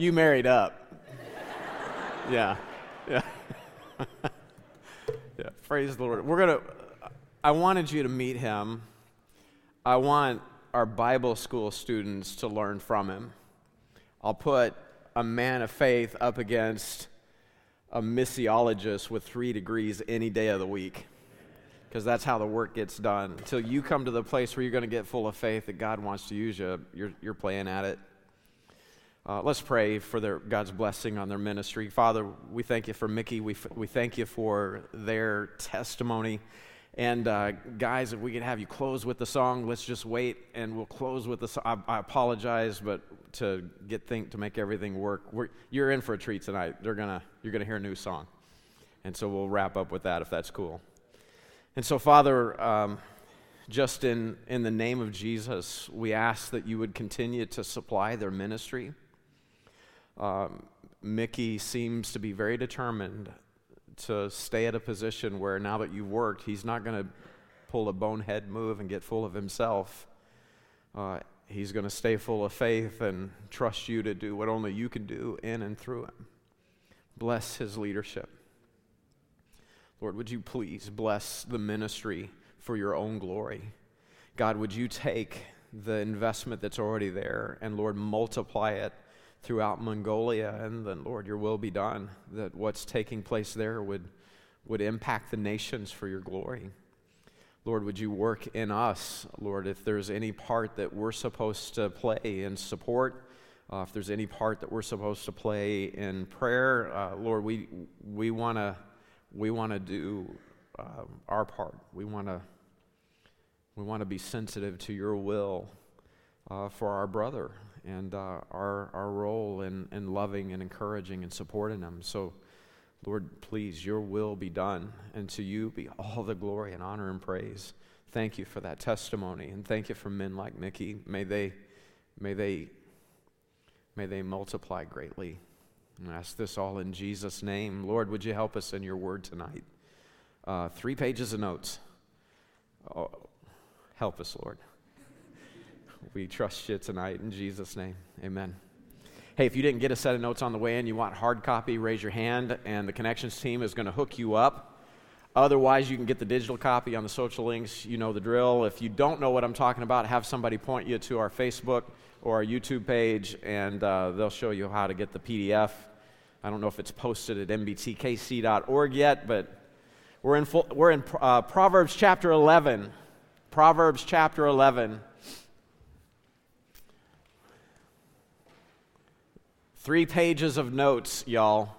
you married up. yeah. Yeah. yeah. Praise the Lord. We're going to, I wanted you to meet him. I want our Bible school students to learn from him. I'll put a man of faith up against a missiologist with three degrees any day of the week because that's how the work gets done. Until you come to the place where you're going to get full of faith that God wants to use you, you're, you're playing at it. Uh, let's pray for their, God's blessing on their ministry. Father, we thank you for Mickey. We, f- we thank you for their testimony. And uh, guys, if we could have you close with the song, let's just wait and we'll close with the song. I, I apologize, but to get think to make everything work, you're in for a treat tonight. They're gonna, you're gonna hear a new song, and so we'll wrap up with that if that's cool. And so, Father, um, just in, in the name of Jesus, we ask that you would continue to supply their ministry. Um, Mickey seems to be very determined to stay at a position where now that you've worked, he's not going to pull a bonehead move and get full of himself. Uh, he's going to stay full of faith and trust you to do what only you can do in and through him. Bless his leadership. Lord, would you please bless the ministry for your own glory? God, would you take the investment that's already there and, Lord, multiply it throughout Mongolia? And then, Lord, your will be done, that what's taking place there would, would impact the nations for your glory. Lord, would you work in us, Lord, if there's any part that we're supposed to play in support, uh, if there's any part that we're supposed to play in prayer, uh, Lord, we, we want to we want to do um, our part. We want to we want to be sensitive to your will uh, for our brother and uh, our our role in, in loving and encouraging and supporting them. So, Lord, please, your will be done, and to you be all the glory and honor and praise. Thank you for that testimony, and thank you for men like Mickey. May they, may they, may they multiply greatly. I ask this all in Jesus' name. Lord, would you help us in your word tonight? Uh, three pages of notes. Oh, help us, Lord. We trust you tonight in Jesus' name. Amen. Hey, if you didn't get a set of notes on the way in, you want hard copy, raise your hand, and the connections team is going to hook you up. Otherwise, you can get the digital copy on the social links. You know the drill. If you don't know what I'm talking about, have somebody point you to our Facebook or our YouTube page, and uh, they'll show you how to get the PDF. I don't know if it's posted at mbtkc.org yet, but we're in, full, we're in uh, Proverbs chapter 11. Proverbs chapter 11. Three pages of notes, y'all.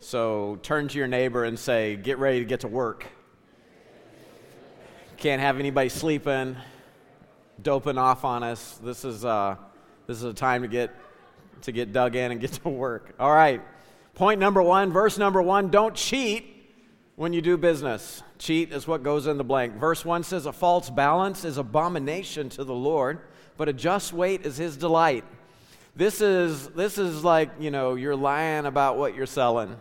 So turn to your neighbor and say, Get ready to get to work. Can't have anybody sleeping, doping off on us. This is, uh, this is a time to get to get dug in and get to work. All right. Point number one, verse number one don't cheat when you do business. Cheat is what goes in the blank. Verse 1 says, A false balance is abomination to the Lord, but a just weight is his delight. This is, this is like, you know, you're lying about what you're selling.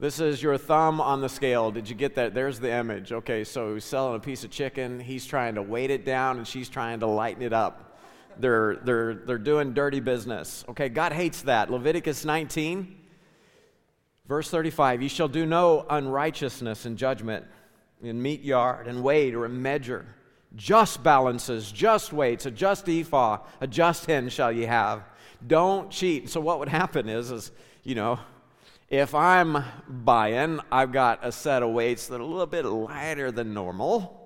This is your thumb on the scale. Did you get that? There's the image. Okay, so he's selling a piece of chicken. He's trying to weight it down, and she's trying to lighten it up. They're, they're, they're doing dirty business. Okay, God hates that. Leviticus 19, verse 35 You shall do no unrighteousness in judgment, in mete yard, and weight, or in measure. Just balances, just weights, a just ephah, a just hin shall ye have. Don't cheat. So what would happen is, is you know, if I'm buying, I've got a set of weights that are a little bit lighter than normal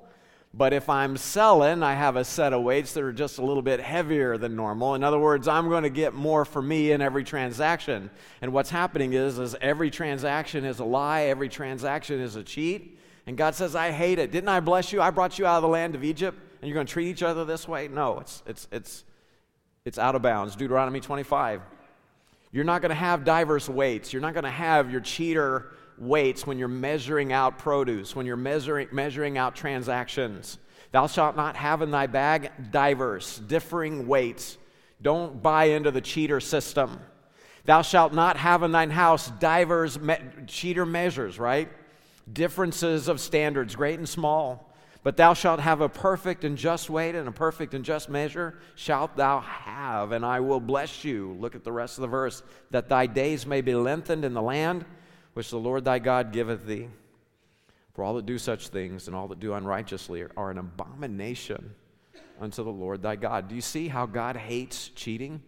but if I'm selling, I have a set of weights that are just a little bit heavier than normal. In other words, I'm going to get more for me in every transaction. And what's happening is, is every transaction is a lie, every transaction is a cheat. And God says, I hate it. Didn't I bless you? I brought you out of the land of Egypt, and you're going to treat each other this way? No, it's, it's, it's, it's out of bounds. Deuteronomy 25. You're not going to have diverse weights. You're not going to have your cheater weights when you're measuring out produce, when you're measuring, measuring out transactions. Thou shalt not have in thy bag diverse, differing weights. Don't buy into the cheater system. Thou shalt not have in thine house divers me- cheater measures, right? Differences of standards, great and small. But thou shalt have a perfect and just weight, and a perfect and just measure shalt thou have, and I will bless you. Look at the rest of the verse that thy days may be lengthened in the land which the Lord thy God giveth thee. For all that do such things and all that do unrighteously are an abomination unto the Lord thy God. Do you see how God hates cheating?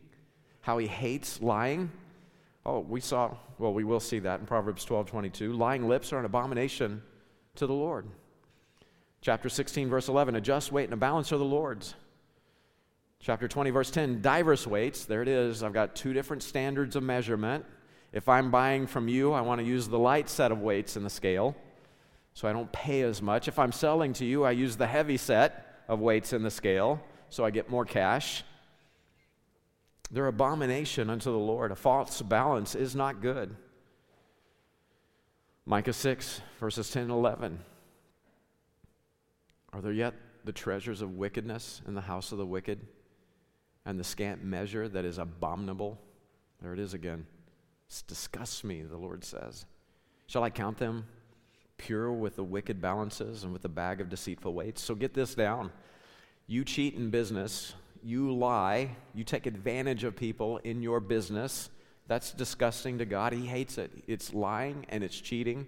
How he hates lying? Oh, we saw, well, we will see that in Proverbs 12 22. Lying lips are an abomination to the Lord. Chapter 16, verse 11, a just weight and a balance are the Lord's. Chapter 20, verse 10, diverse weights. There it is. I've got two different standards of measurement. If I'm buying from you, I want to use the light set of weights in the scale so I don't pay as much. If I'm selling to you, I use the heavy set of weights in the scale so I get more cash. They're abomination unto the Lord. A false balance is not good. Micah 6, verses 10 and 11. Are there yet the treasures of wickedness in the house of the wicked, and the scant measure that is abominable? There it is again. This disgusts me, the Lord says. Shall I count them pure with the wicked balances and with the bag of deceitful weights? So get this down. You cheat in business, you lie, you take advantage of people in your business. That's disgusting to God. He hates it. It's lying and it's cheating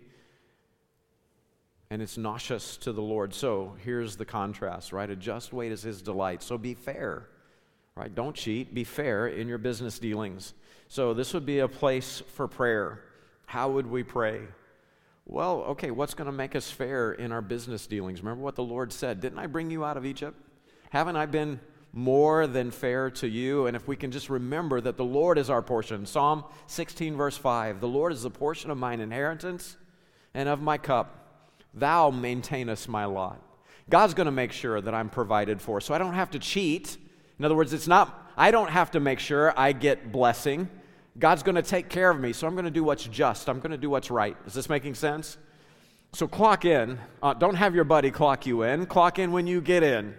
and it's nauseous to the Lord. So here's the contrast, right? A just weight is his delight. So be fair, right? Don't cheat. Be fair in your business dealings. So this would be a place for prayer. How would we pray? Well, okay, what's going to make us fair in our business dealings? Remember what the Lord said. Didn't I bring you out of Egypt? Haven't I been more than fair to you? And if we can just remember that the Lord is our portion. Psalm 16, verse 5 The Lord is the portion of mine inheritance and of my cup. Thou maintainest my lot. God's going to make sure that I'm provided for, so I don't have to cheat. In other words, it's not, I don't have to make sure I get blessing. God's going to take care of me, so I'm going to do what's just. I'm going to do what's right. Is this making sense? So clock in. Uh, don't have your buddy clock you in. Clock in when you get in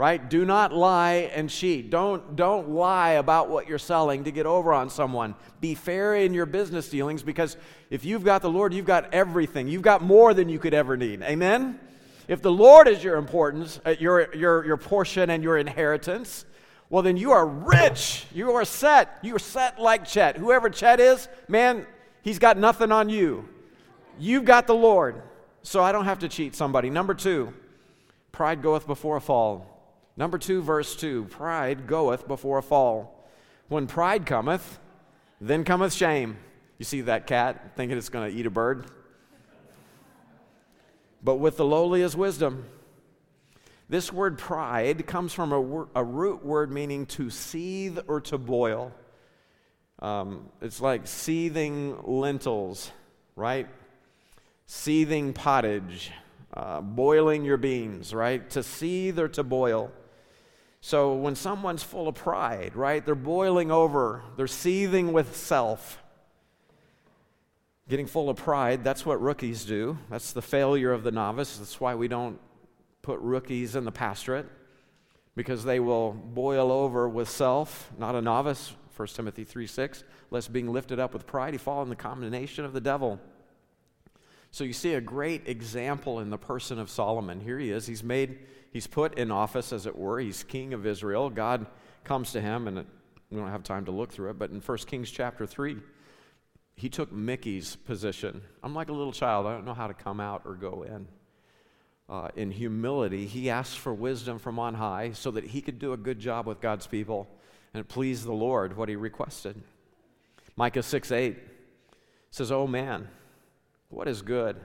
right? Do not lie and cheat. Don't don't lie about what you're selling to get over on someone. Be fair in your business dealings because if you've got the lord you've got everything. You've got more than you could ever need. Amen? If the lord is your importance uh, your your your portion and your inheritance well then you are rich. You are set. You are set like chet. Whoever chet is man he's got nothing on you. You've got the lord. So i don't have to cheat somebody. Number two pride goeth before a fall Number two, verse two pride goeth before a fall. When pride cometh, then cometh shame. You see that cat thinking it's going to eat a bird? But with the lowly is wisdom. This word pride comes from a, a root word meaning to seethe or to boil. Um, it's like seething lentils, right? Seething pottage, uh, boiling your beans, right? To seethe or to boil. So when someone's full of pride, right, they're boiling over, they're seething with self. Getting full of pride, that's what rookies do. That's the failure of the novice. That's why we don't put rookies in the pastorate because they will boil over with self, not a novice. 1 Timothy 3 6, lest being lifted up with pride, he fall in the condemnation of the devil. So you see a great example in the person of Solomon. Here he is. He's made he's put in office, as it were. He's king of Israel. God comes to him, and it, we don't have time to look through it, but in 1 Kings chapter 3, he took Mickey's position. I'm like a little child, I don't know how to come out or go in. Uh, in humility, he asked for wisdom from on high so that he could do a good job with God's people and it pleased the Lord what he requested. Micah 6 8 says, Oh man, what is good?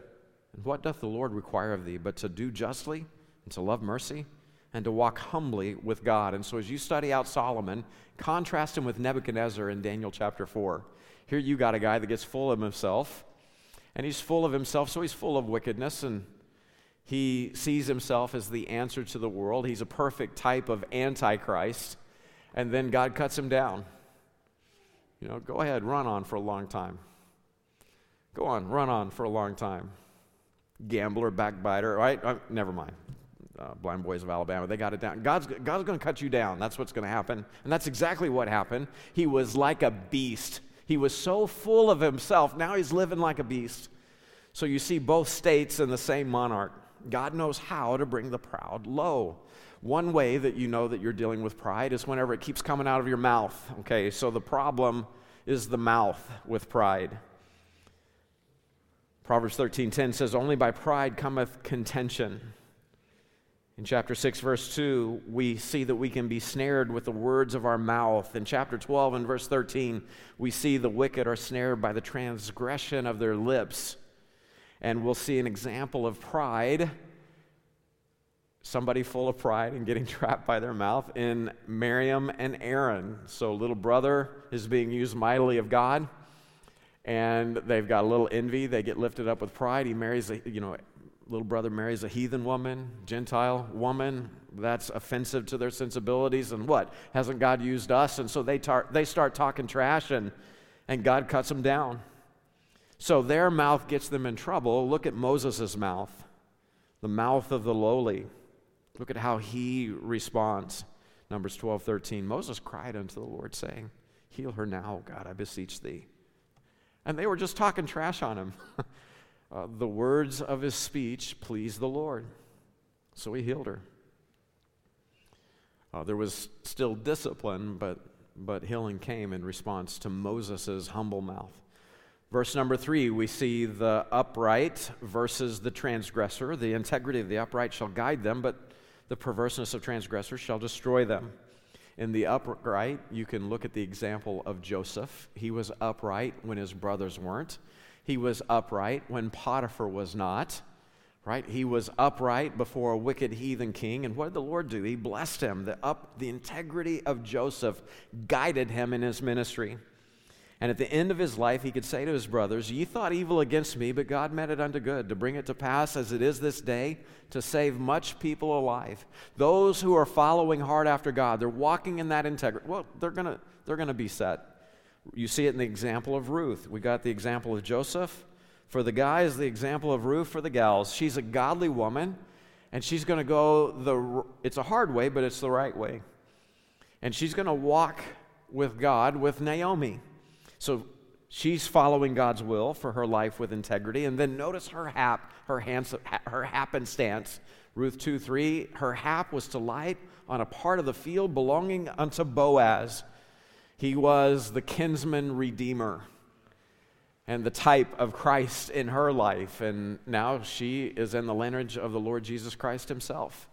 And what doth the Lord require of thee but to do justly and to love mercy and to walk humbly with God. And so, as you study out Solomon, contrast him with Nebuchadnezzar in Daniel chapter 4. Here you got a guy that gets full of himself, and he's full of himself, so he's full of wickedness, and he sees himself as the answer to the world. He's a perfect type of Antichrist, and then God cuts him down. You know, go ahead, run on for a long time. Go on, run on for a long time. Gambler, backbiter, right? Uh, never mind uh, Blind Boys of Alabama. They got it down. God's, God's going to cut you down. That's what's going to happen. And that's exactly what happened. He was like a beast. He was so full of himself. Now he's living like a beast. So you see both states and the same monarch. God knows how to bring the proud low. One way that you know that you're dealing with pride is whenever it keeps coming out of your mouth. Okay, so the problem is the mouth with pride. Proverbs 13:10 says only by pride cometh contention. In chapter 6 verse 2, we see that we can be snared with the words of our mouth. In chapter 12 and verse 13, we see the wicked are snared by the transgression of their lips. And we'll see an example of pride somebody full of pride and getting trapped by their mouth in Miriam and Aaron. So, little brother is being used mightily of God, and they've got a little envy. They get lifted up with pride. He marries, you know, little brother marries a heathen woman, Gentile woman. That's offensive to their sensibilities. And what? Hasn't God used us? And so they, tar- they start talking trash, and, and God cuts them down. So their mouth gets them in trouble. Look at Moses' mouth, the mouth of the lowly. Look at how he responds. Numbers 12, 13. Moses cried unto the Lord, saying, Heal her now, God, I beseech thee. And they were just talking trash on him. uh, the words of his speech pleased the Lord. So he healed her. Uh, there was still discipline, but, but healing came in response to Moses' humble mouth. Verse number three, we see the upright versus the transgressor. The integrity of the upright shall guide them, but the perverseness of transgressors shall destroy them. In the upright, you can look at the example of Joseph. He was upright when his brothers weren't. He was upright when Potiphar was not. Right? He was upright before a wicked heathen king. And what did the Lord do? He blessed him. The, up, the integrity of Joseph guided him in his ministry. And at the end of his life, he could say to his brothers, Ye thought evil against me, but God meant it unto good, to bring it to pass as it is this day, to save much people alive. Those who are following hard after God, they're walking in that integrity. Well, they're going to they're to be set. You see it in the example of Ruth. We got the example of Joseph. For the guys, the example of Ruth for the gals. She's a godly woman, and she's going to go the, it's a hard way, but it's the right way. And she's going to walk with God with Naomi. So she's following God's will for her life with integrity. And then notice her hap, her, hands, her happenstance. Ruth 2 3, her hap was to light on a part of the field belonging unto Boaz. He was the kinsman redeemer and the type of Christ in her life. And now she is in the lineage of the Lord Jesus Christ himself.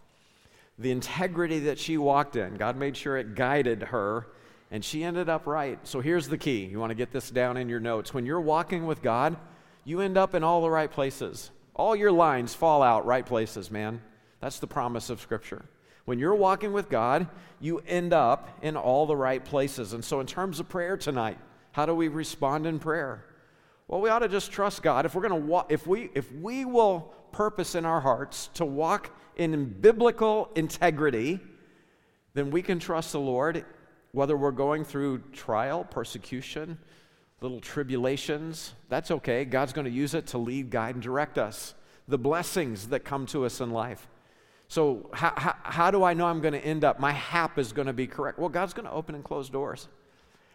The integrity that she walked in, God made sure it guided her and she ended up right. So here's the key. You want to get this down in your notes. When you're walking with God, you end up in all the right places. All your lines fall out right places, man. That's the promise of Scripture. When you're walking with God, you end up in all the right places. And so, in terms of prayer tonight, how do we respond in prayer? Well, we ought to just trust God. If we're going to walk, if we if we will purpose in our hearts to walk in biblical integrity, then we can trust the Lord whether we're going through trial, persecution, little tribulations, that's okay. God's going to use it to lead, guide, and direct us. The blessings that come to us in life. So, how, how, how do I know I'm going to end up? My hap is going to be correct. Well, God's going to open and close doors.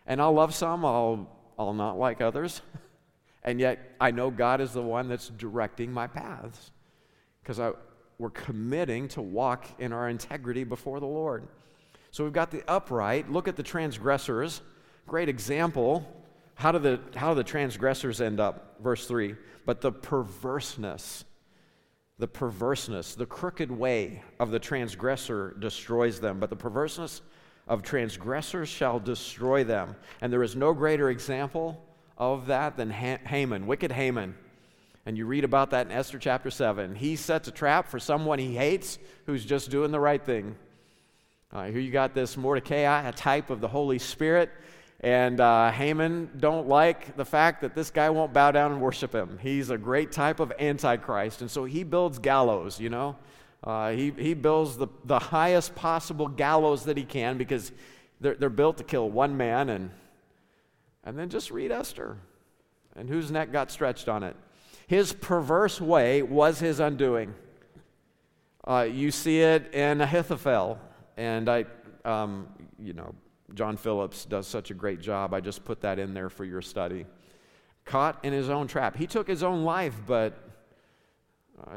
And I'll love some, I'll, I'll not like others. and yet, I know God is the one that's directing my paths because we're committing to walk in our integrity before the Lord. So we've got the upright. Look at the transgressors. Great example. How do the, how do the transgressors end up? Verse 3. But the perverseness, the perverseness, the crooked way of the transgressor destroys them. But the perverseness of transgressors shall destroy them. And there is no greater example of that than Haman, wicked Haman. And you read about that in Esther chapter 7. He sets a trap for someone he hates who's just doing the right thing. Uh, here you got this Mordecai, a type of the Holy Spirit. And uh, Haman don't like the fact that this guy won't bow down and worship him. He's a great type of Antichrist. And so he builds gallows, you know. Uh, he, he builds the, the highest possible gallows that he can because they're, they're built to kill one man. And, and then just read Esther and whose neck got stretched on it. His perverse way was his undoing. Uh, you see it in Ahithophel. And I, um, you know, John Phillips does such a great job. I just put that in there for your study. Caught in his own trap. He took his own life, but uh,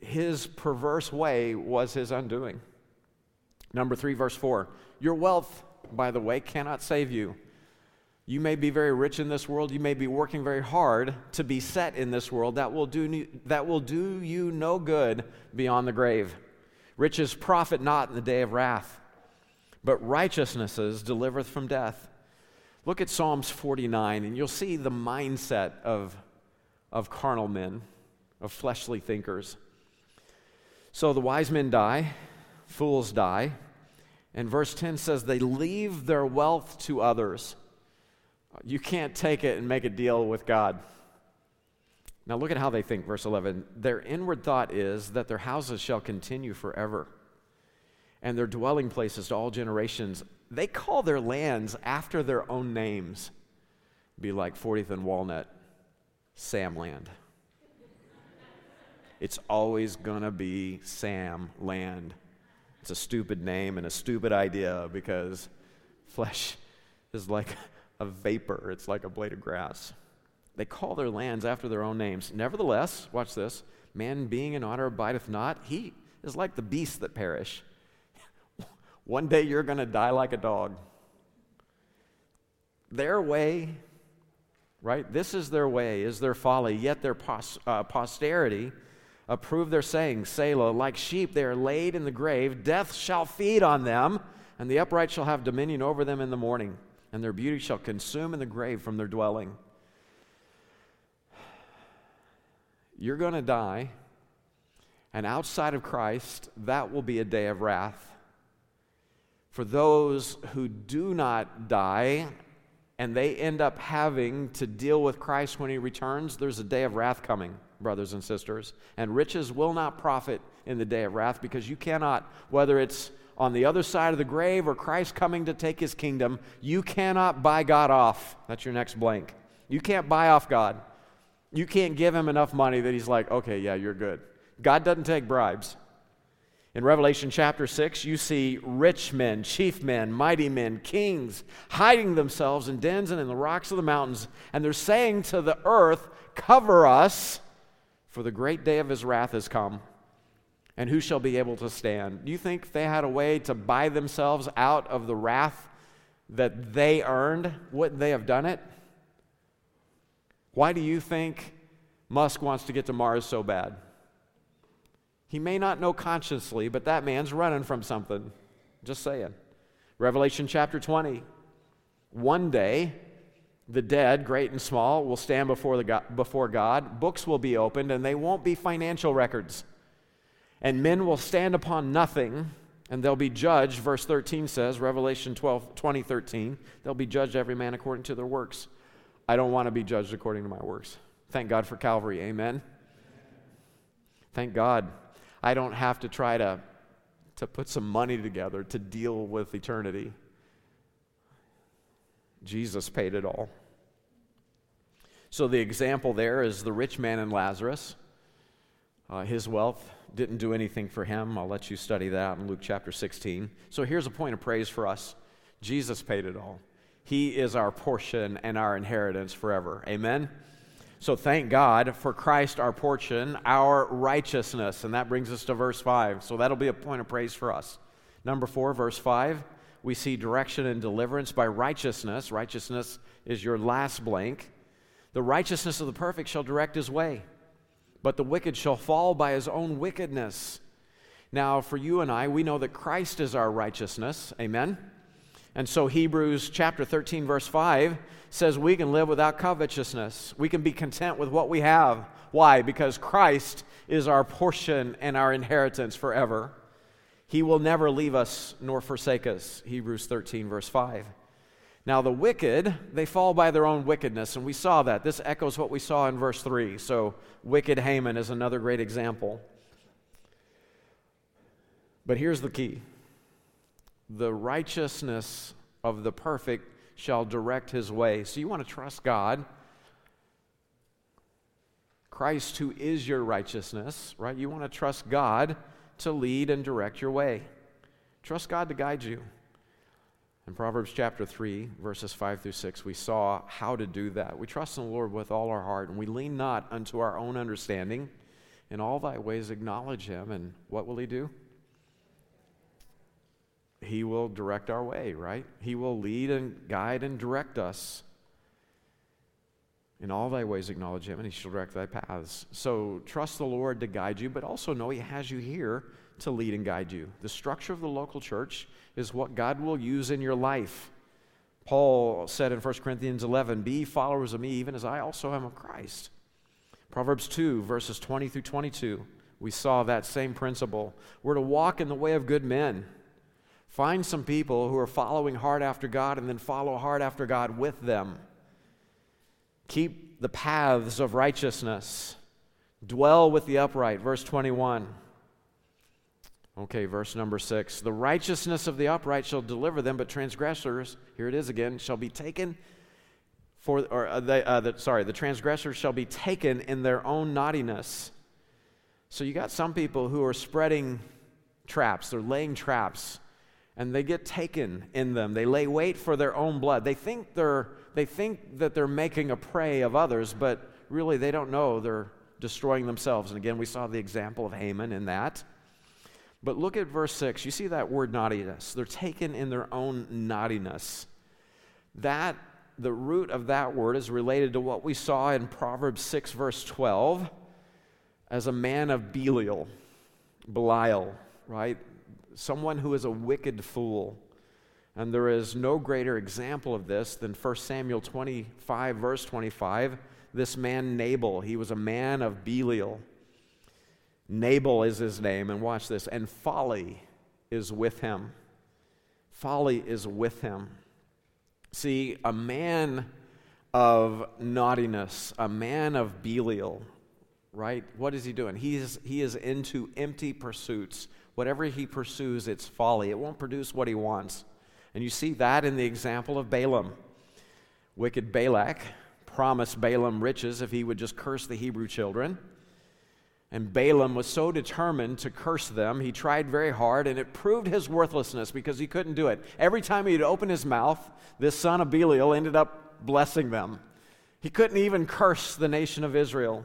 his perverse way was his undoing. Number three, verse four Your wealth, by the way, cannot save you. You may be very rich in this world. You may be working very hard to be set in this world. That will do, that will do you no good beyond the grave. Riches profit not in the day of wrath, but righteousnesses delivereth from death. Look at Psalms 49, and you'll see the mindset of, of carnal men, of fleshly thinkers. So the wise men die, fools die. And verse 10 says they leave their wealth to others. You can't take it and make a deal with God. Now look at how they think, verse 11. Their inward thought is that their houses shall continue forever, and their dwelling places to all generations. They call their lands after their own names. Be like 40th and Walnut, Sam Land. It's always to be Sam Land. It's a stupid name and a stupid idea because flesh is like a vapor, it's like a blade of grass. They call their lands after their own names. Nevertheless, watch this man being in honor abideth not, he is like the beasts that perish. One day you're going to die like a dog. Their way, right? This is their way, is their folly, yet their pos- uh, posterity approve their saying, Selah, like sheep they are laid in the grave, death shall feed on them, and the upright shall have dominion over them in the morning, and their beauty shall consume in the grave from their dwelling. You're going to die, and outside of Christ, that will be a day of wrath. For those who do not die and they end up having to deal with Christ when he returns, there's a day of wrath coming brothers and sisters. And riches will not profit in the day of wrath because you cannot, whether it's on the other side of the grave or Christ coming to take his kingdom, you cannot buy God off. That's your next blank. You can't buy off God. You can't give him enough money that he's like, okay, yeah, you're good. God doesn't take bribes. In Revelation chapter 6, you see rich men, chief men, mighty men, kings hiding themselves in dens and in the rocks of the mountains. And they're saying to the earth, Cover us for the great day of his wrath has come. And who shall be able to stand? Do you think they had a way to buy themselves out of the wrath that they earned? Wouldn't they have done it? Why do you think Musk wants to get to Mars so bad? He may not know consciously, but that man's running from something. Just saying. Revelation chapter 20. One day, the dead, great and small, will stand before, the God, before God. Books will be opened, and they won't be financial records. And men will stand upon nothing, and they'll be judged, verse 13 says, Revelation 12, 20, 13. They'll be judged every man according to their works. I don't want to be judged according to my works. Thank God for Calvary. Amen. Thank God. I don't have to try to, to put some money together to deal with eternity. Jesus paid it all. So the example there is the rich man and Lazarus. Uh, his wealth didn't do anything for him. I'll let you study that in Luke chapter 16. So here's a point of praise for us Jesus paid it all. He is our portion and our inheritance forever. Amen? So thank God for Christ, our portion, our righteousness. And that brings us to verse 5. So that'll be a point of praise for us. Number 4, verse 5, we see direction and deliverance by righteousness. Righteousness is your last blank. The righteousness of the perfect shall direct his way, but the wicked shall fall by his own wickedness. Now, for you and I, we know that Christ is our righteousness. Amen? And so, Hebrews chapter 13, verse 5 says we can live without covetousness. We can be content with what we have. Why? Because Christ is our portion and our inheritance forever. He will never leave us nor forsake us. Hebrews 13, verse 5. Now, the wicked, they fall by their own wickedness, and we saw that. This echoes what we saw in verse 3. So, wicked Haman is another great example. But here's the key the righteousness of the perfect shall direct his way. So, you want to trust God. Christ, who is your righteousness, right? You want to trust God to lead and direct your way. Trust God to guide you. In Proverbs chapter 3, verses 5 through 6, we saw how to do that. We trust in the Lord with all our heart, and we lean not unto our own understanding. In all thy ways acknowledge him, and what will he do? He will direct our way, right? He will lead and guide and direct us. In all thy ways acknowledge him, and he shall direct thy paths. So trust the Lord to guide you, but also know he has you here to lead and guide you. The structure of the local church is what God will use in your life. Paul said in 1 Corinthians 11, Be followers of me, even as I also am of Christ. Proverbs 2, verses 20 through 22, we saw that same principle. We're to walk in the way of good men. Find some people who are following hard after God and then follow hard after God with them. Keep the paths of righteousness. Dwell with the upright. Verse 21. Okay, verse number six. The righteousness of the upright shall deliver them, but transgressors, here it is again, shall be taken for, or uh, they, uh, the, sorry, the transgressors shall be taken in their own naughtiness. So you got some people who are spreading traps, they're laying traps, and they get taken in them. They lay wait for their own blood. They think they're, they think that they're making a prey of others, but really they don't know they're destroying themselves. And again, we saw the example of Haman in that. But look at verse 6. You see that word naughtiness. They're taken in their own naughtiness. That, the root of that word is related to what we saw in Proverbs 6, verse 12, as a man of Belial, Belial, right? Someone who is a wicked fool. And there is no greater example of this than 1 Samuel 25, verse 25. This man, Nabal, he was a man of Belial. Nabal is his name, and watch this, and folly is with him. Folly is with him. See, a man of naughtiness, a man of Belial, right? What is he doing? He is, he is into empty pursuits. Whatever he pursues, it's folly. It won't produce what he wants. And you see that in the example of Balaam. Wicked Balak promised Balaam riches if he would just curse the Hebrew children. And Balaam was so determined to curse them, he tried very hard, and it proved his worthlessness because he couldn't do it. Every time he'd open his mouth, this son of Belial ended up blessing them. He couldn't even curse the nation of Israel.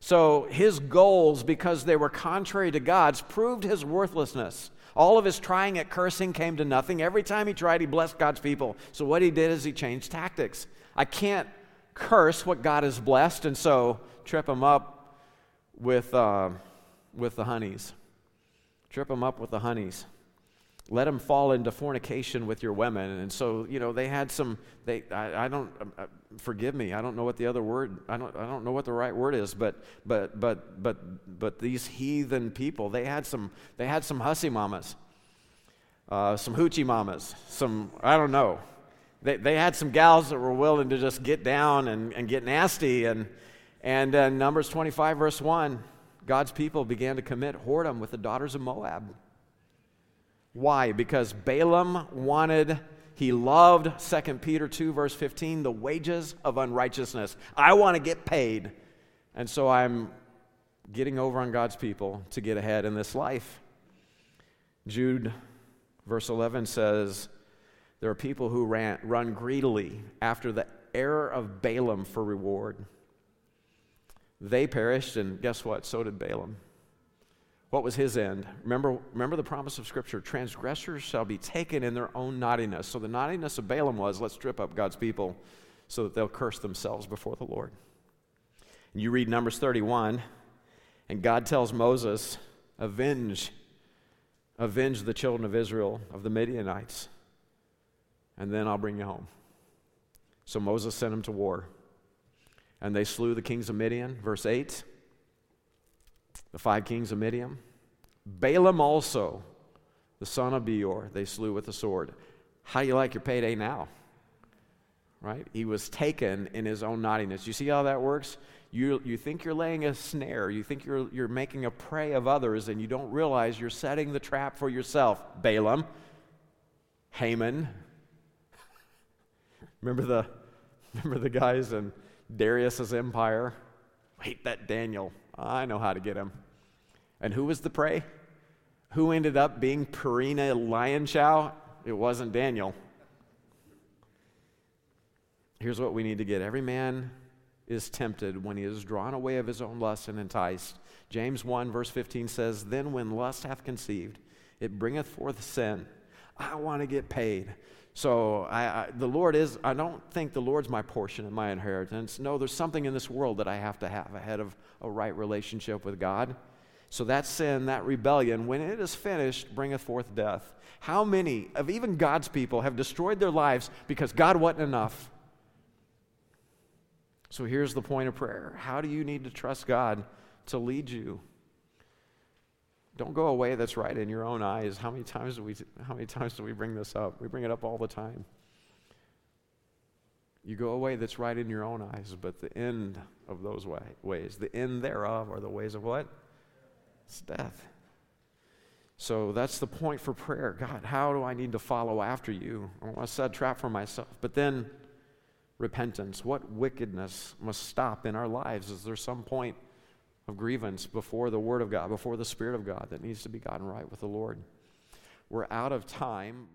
So his goals, because they were contrary to God's, proved his worthlessness. All of his trying at cursing came to nothing. Every time he tried, he blessed God's people. So what he did is he changed tactics. I can't curse what God has blessed, and so trip him up with, uh, with the honeys. Trip them up with the honeys. Let them fall into fornication with your women. And so, you know, they had some, they, I, I don't, uh, forgive me, I don't know what the other word, I don't, I don't know what the right word is, but, but, but, but, but these heathen people, they had some, they had some hussy mamas, uh, some hoochie mamas, some, I don't know. They, they had some gals that were willing to just get down and, and get nasty and, and uh, Numbers 25, verse 1, God's people began to commit whoredom with the daughters of Moab. Why? Because Balaam wanted, he loved 2 Peter 2, verse 15, the wages of unrighteousness. I want to get paid. And so I'm getting over on God's people to get ahead in this life. Jude, verse 11 says, There are people who ran, run greedily after the error of Balaam for reward. They perished, and guess what? So did Balaam. What was his end? Remember, remember the promise of Scripture transgressors shall be taken in their own naughtiness. So the naughtiness of Balaam was let's strip up God's people so that they'll curse themselves before the Lord. And you read Numbers 31, and God tells Moses, avenge, avenge the children of Israel of the Midianites, and then I'll bring you home. So Moses sent him to war. And they slew the kings of Midian, verse 8. The five kings of Midian. Balaam also, the son of Beor, they slew with the sword. How do you like your payday now? Right? He was taken in his own naughtiness. You see how that works? You, you think you're laying a snare, you think you're, you're making a prey of others, and you don't realize you're setting the trap for yourself. Balaam, Haman. remember the, remember the guys in Darius's empire. Wait, that Daniel, I know how to get him. And who was the prey? Who ended up being Purina lion chow? It wasn't Daniel. Here's what we need to get every man is tempted when he is drawn away of his own lust and enticed. James 1, verse 15 says, Then when lust hath conceived, it bringeth forth sin. I want to get paid. So I, I, the Lord is, I don't think the Lord's my portion and my inheritance. No, there's something in this world that I have to have ahead of a right relationship with God. So that sin, that rebellion, when it is finished, bringeth forth death. How many of even God's people have destroyed their lives because God wasn't enough? So here's the point of prayer How do you need to trust God to lead you? Don't go away that's right in your own eyes. How many times do we, how many times do we bring this up? We bring it up all the time. You go away that's right in your own eyes, but the end of those way, ways, the end thereof are the ways of what? It's death. So that's the point for prayer. God, how do I need to follow after you? I want to set a trap for myself. But then repentance. What wickedness must stop in our lives? Is there some point of grievance before the Word of God, before the Spirit of God that needs to be gotten right with the Lord? We're out of time.